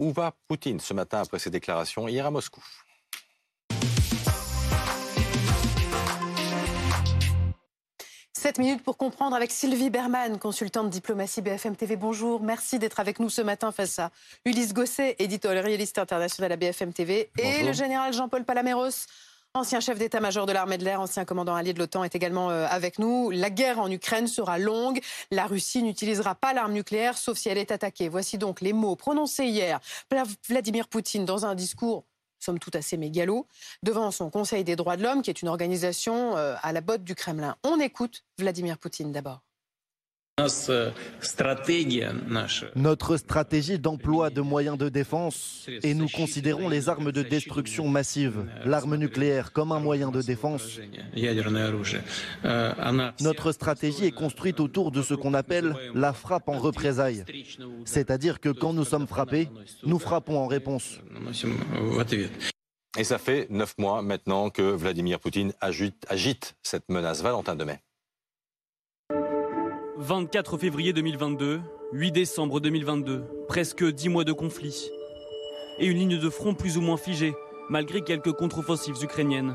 Où va Poutine ce matin après ses déclarations hier à Moscou? 7 minutes pour comprendre avec Sylvie Berman, consultante diplomatie BFM TV. Bonjour, merci d'être avec nous ce matin face à Ulysse Gosset, éditorialiste international à BFM TV, et le général Jean-Paul Palaméros, ancien chef d'état-major de l'armée de l'air, ancien commandant allié de l'OTAN, est également euh, avec nous. La guerre en Ukraine sera longue. La Russie n'utilisera pas l'arme nucléaire, sauf si elle est attaquée. Voici donc les mots prononcés hier par Vladimir Poutine dans un discours somme toute assez mégalo, devant son Conseil des droits de l'homme, qui est une organisation euh, à la botte du Kremlin. On écoute Vladimir Poutine d'abord. Э, Notre stratégie d'emploi de moyens de défense, et nous considérons les armes de destruction massive, l'arme nucléaire, comme un moyen de défense. Э, Notre stratégie est construite autour de ce qu'on appelle la frappe en représailles. C'est-à-dire que quand nous sommes frappés, nous frappons en réponse. Et ça fait neuf mois maintenant que Vladimir Poutine agite, agite cette menace. Valentin Demet. 24 février 2022, 8 décembre 2022, presque 10 mois de conflit. Et une ligne de front plus ou moins figée, malgré quelques contre-offensives ukrainiennes.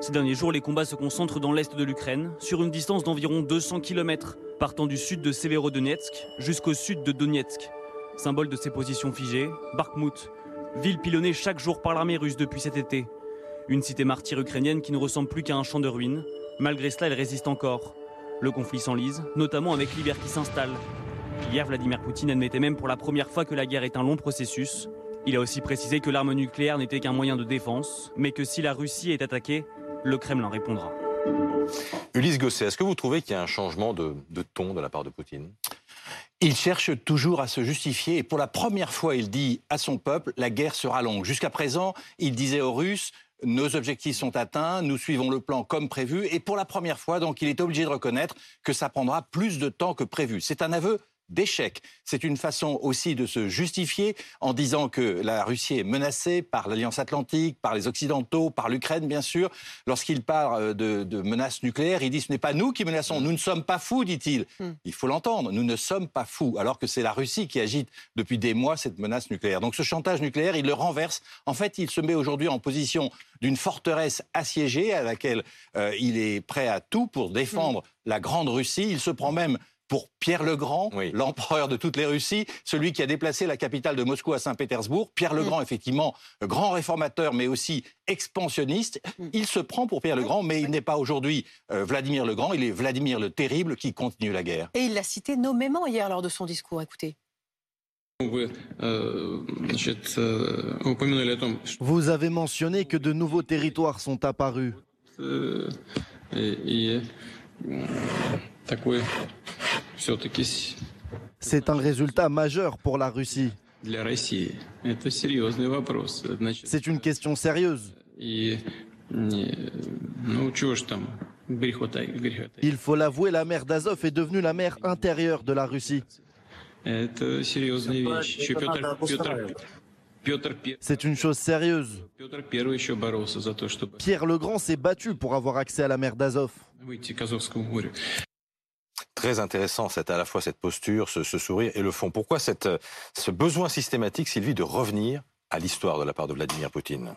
Ces derniers jours, les combats se concentrent dans l'est de l'Ukraine, sur une distance d'environ 200 km, partant du sud de Severodonetsk jusqu'au sud de Donetsk. Symbole de ces positions figées, Bakhmut, ville pilonnée chaque jour par l'armée russe depuis cet été. Une cité martyre ukrainienne qui ne ressemble plus qu'à un champ de ruines. Malgré cela, elle résiste encore. Le conflit s'enlise, notamment avec l'hiver qui s'installe. Hier, Vladimir Poutine admettait même pour la première fois que la guerre est un long processus. Il a aussi précisé que l'arme nucléaire n'était qu'un moyen de défense, mais que si la Russie est attaquée, le Kremlin répondra. Ulysse Gosset, est-ce que vous trouvez qu'il y a un changement de, de ton de la part de Poutine? Il cherche toujours à se justifier et pour la première fois, il dit à son peuple, la guerre sera longue. Jusqu'à présent, il disait aux Russes, nos objectifs sont atteints, nous suivons le plan comme prévu, et pour la première fois, donc, il est obligé de reconnaître que ça prendra plus de temps que prévu. C'est un aveu d'échec. C'est une façon aussi de se justifier en disant que la Russie est menacée par l'Alliance Atlantique, par les Occidentaux, par l'Ukraine, bien sûr. Lorsqu'il parle de, menaces nucléaires, il dit ce n'est pas nous qui menaçons. Nous ne sommes pas fous, dit-il. Hmm. Il faut l'entendre. Nous ne sommes pas fous. Alors que c'est la Russie qui agite depuis des mois cette menace nucléaire. Donc ce chantage nucléaire, il le renverse. En fait, il se met aujourd'hui en position d'une forteresse assiégée à laquelle euh, il est prêt à tout pour défendre hmm. la grande Russie. Il se prend même pour Pierre le Grand, l'empereur de toutes les Russies, celui qui a déplacé la capitale de Moscou à Saint-Pétersbourg. Pierre le mm. Grand, effectivement, grand réformateur, mais aussi expansionniste. Mm. Il se prend pour Pierre le Grand, mais il n'est pas aujourd'hui euh, Vladimir le Grand, il est Vladimir le Terrible qui continue la guerre. Et il l'a cité nommément hier lors de son discours. Écoutez. Euh, euh, Vous avez mentionné que de nouveaux territoires sont apparus. C'est un résultat majeur pour la Russie. C'est une question sérieuse. Il faut l'avouer, la mer d'Azov est devenue la mer intérieure de la Russie. C'est une chose sérieuse. Pierre le Grand s'est battu pour avoir accès à la mer d'Azov. Très intéressant, c'est à la fois cette posture, ce, sourire et le fond. Pourquoi cette, ce besoin systématique, Sylvie, de revenir à l'histoire de la part de Vladimir Poutine?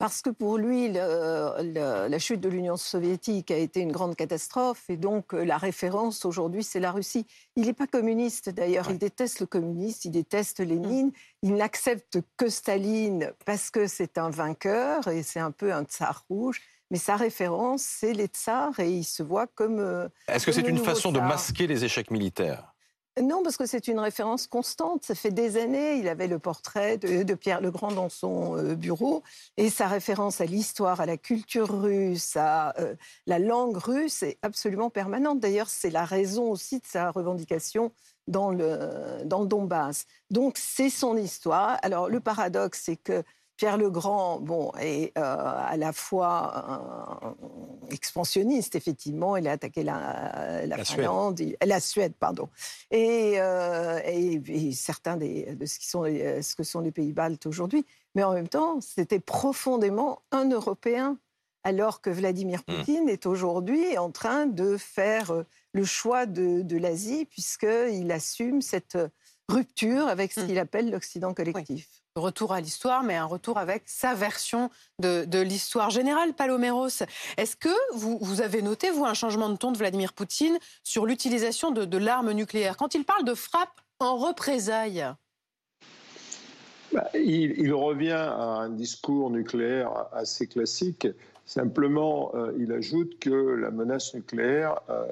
Parce que pour lui, la chute de l'Union soviétique a été une grande catastrophe et donc euh, la référence aujourd'hui, c'est la Russie. Il n'est pas communiste d'ailleurs, il déteste le communiste, il déteste Lénine, mm. il n'accepte que Staline parce que c'est un vainqueur et c'est un peu un tsar rouge. Mais sa référence, c'est les tsars et il se voit comme. Euh, Est-ce que c'est une façon de masquer les échecs militaires? Non, parce que c'est une référence constante. Ça fait des années, il avait le portrait de, Pierre le Grand dans son euh, bureau, et sa référence à l'histoire, à la culture russe, à euh, la langue russe est absolument permanente. D'ailleurs, c'est la raison aussi de sa revendication dans le, dans le Donbass. Donc, c'est son histoire. Alors, le paradoxe, c'est que Pierre le Grand, bon, est euh, à la fois expansionniste, effectivement. Il a attaqué la, Finlande, Suède. la Suède, pardon, et, euh, certains des, de ce, qui sont ce que sont les pays baltes aujourd'hui. Mais en même temps, c'était profondément un Européen, alors que Vladimir hmm. Poutine est aujourd'hui en train de faire euh, le choix de, de l'Asie, puisqu'il assume cette rupture avec ce Mm. qu'il appelle l'Occident collectif. Retour à l'histoire, mais un retour avec sa version de, l'histoire générale. Paloméros, est-ce que vous, avez noté, vous, un changement de ton de Vladimir Poutine sur l'utilisation de, l'arme nucléaire? Quand il parle de frappe en représailles, Bah, il, il revient à un discours nucléaire assez classique. Simplement, euh, il ajoute que la menace nucléaire euh,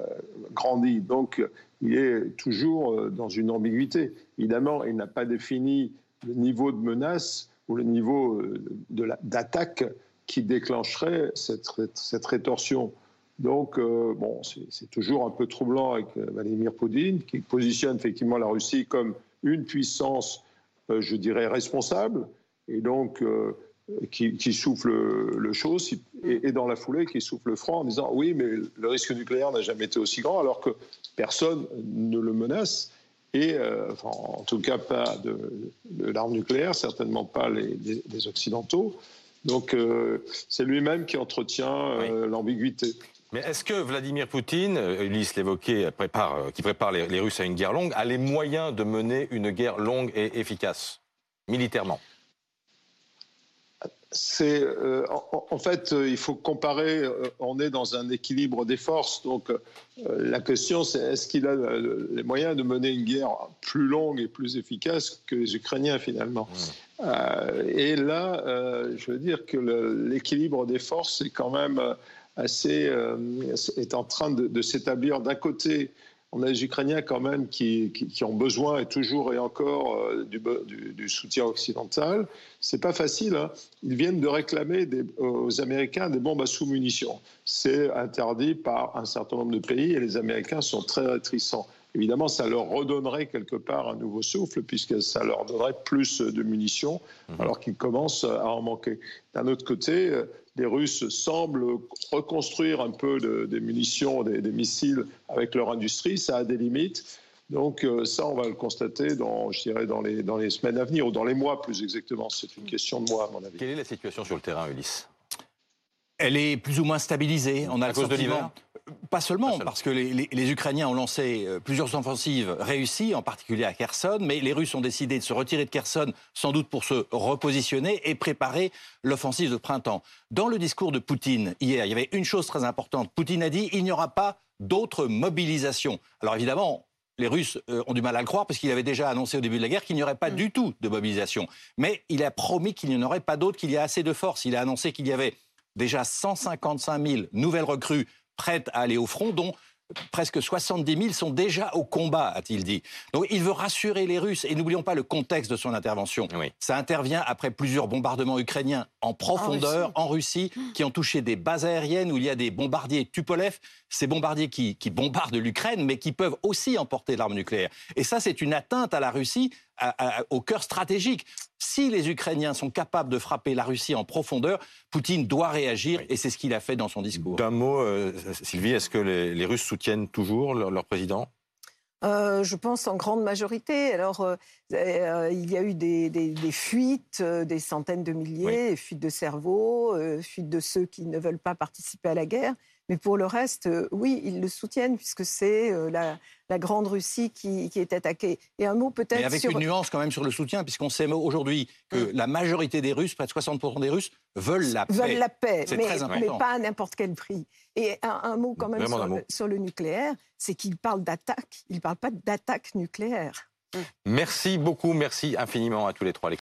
grandit. Donc, il est toujours euh, dans une ambiguïté. Évidemment, il n'a pas défini le niveau de menace ou le niveau euh, d'attaque qui déclencherait cette, cette rétorsion. Donc, euh, bon, c'est toujours un peu troublant avec euh, Vladimir Poutine, qui positionne effectivement la Russie comme une puissance je dirais, responsable, et donc qui, qui souffle le chaud, et, et dans la foulée qui souffle le froid en disant oui, mais le risque nucléaire n'a jamais été aussi grand, alors que personne ne le menace, et euh, enfin, en tout cas pas de, de l'arme nucléaire, certainement pas les, les- les Occidentaux. Donc euh, c'est lui-même qui entretient euh, l'ambiguïté. Mais est-ce que Vladimir Poutine, Ulysse l'évoquait, prépare, qui prépare les, les Russes à une guerre longue, a les moyens de mener une guerre longue et efficace, militairement? C'est euh, en, en fait, euh, il faut comparer. euh, on est dans un équilibre des forces, donc euh, la question c'est est-ce qu'il a le- les moyens de mener une guerre plus longue et plus efficace que les Ukrainiens finalement. Euh, et là, je veux dire que l'équilibre des forces est quand même assez est en train de, de s'établir. D'un côté, on a les Ukrainiens quand même qui, qui- qui ont besoin et toujours et encore euh, du, du- du soutien occidental. C'est pas facile. hein. Ils viennent de réclamer des- aux Américains des bombes à sous-munitions. C'est interdit par un certain nombre de pays et les Américains sont très réticents. Évidemment, ça leur redonnerait quelque part un nouveau souffle puisque ça leur donnerait plus de munitions alors qu'ils commencent à en manquer. D'un autre côté, euh, les Russes semblent reconstruire un peu de- des munitions, des, des missiles avec leur industrie. Ça a des limites. Donc euh, ça, on va le constater dans, je dirais, dans les, dans les semaines à venir ou dans les mois plus exactement. C'est une question de mois, à mon avis. Quelle est la situation sur le terrain, Ulysse? Elle est plus ou moins stabilisée. On a À le cause de l'hiver? Pas seulement, Pas seulement. parce que les, les- les Ukrainiens ont lancé euh, plusieurs offensives réussies, en particulier à Kherson, mais les Russes ont décidé de se retirer de Kherson, sans doute pour se repositionner et préparer l'offensive de printemps. Dans le discours de Poutine hier, il y avait une chose très importante. Poutine a dit il n'y aura pas d'autres mobilisations. Alors évidemment, les Russes euh, ont du mal à le croire parce qu'il avait déjà annoncé au début de la guerre qu'il n'y aurait pas du tout de mobilisation. Mais il a promis qu'il n'y en aurait pas d'autres, qu'il y a assez de force. Il a annoncé qu'il y avait déjà 155 000 nouvelles recrues prêtes à aller au front, dont presque 70 000 sont déjà au combat, a-t-il dit. Donc il veut rassurer les Russes. Et n'oublions pas le contexte de son intervention. Oui. Ça intervient après plusieurs bombardements ukrainiens en profondeur, en Russie, qui ont touché des bases aériennes où il y a des bombardiers Tupolev, ces bombardiers qui, qui bombardent l'Ukraine, mais qui peuvent aussi emporter l'arme nucléaire. Et ça, c'est une atteinte à la Russie, à- à- au cœur stratégique. Si les Ukrainiens sont capables de frapper la Russie en profondeur, Poutine doit réagir, et c'est ce qu'il a fait dans son discours. D'un mot, euh, Sylvie, est-ce que les, les Russes soutiennent toujours leur, leur président? Euh, je pense en grande majorité. Alors, euh, euh, il y a eu des, des- des fuites, euh, des centaines de milliers, fuites de cerveaux, euh, fuites de ceux qui ne veulent pas participer à la guerre. Mais pour le reste, euh, oui, ils le soutiennent puisque c'est euh, la, la grande Russie qui, qui est attaquée. Et un mot Mais peut-être avec sur... une nuance quand même sur le soutien, puisqu'on sait aujourd'hui que la majorité des Russes, près de 60% des Russes, veulent la paix. veulent la paix, mais, très mais important. pas à n'importe quel prix. Et un, un mot quand même sur mot. le, sur le nucléaire, c'est qu'il parle d'attaque, il ne parle pas d'attaque nucléaire. Merci beaucoup, merci infiniment à tous les trois.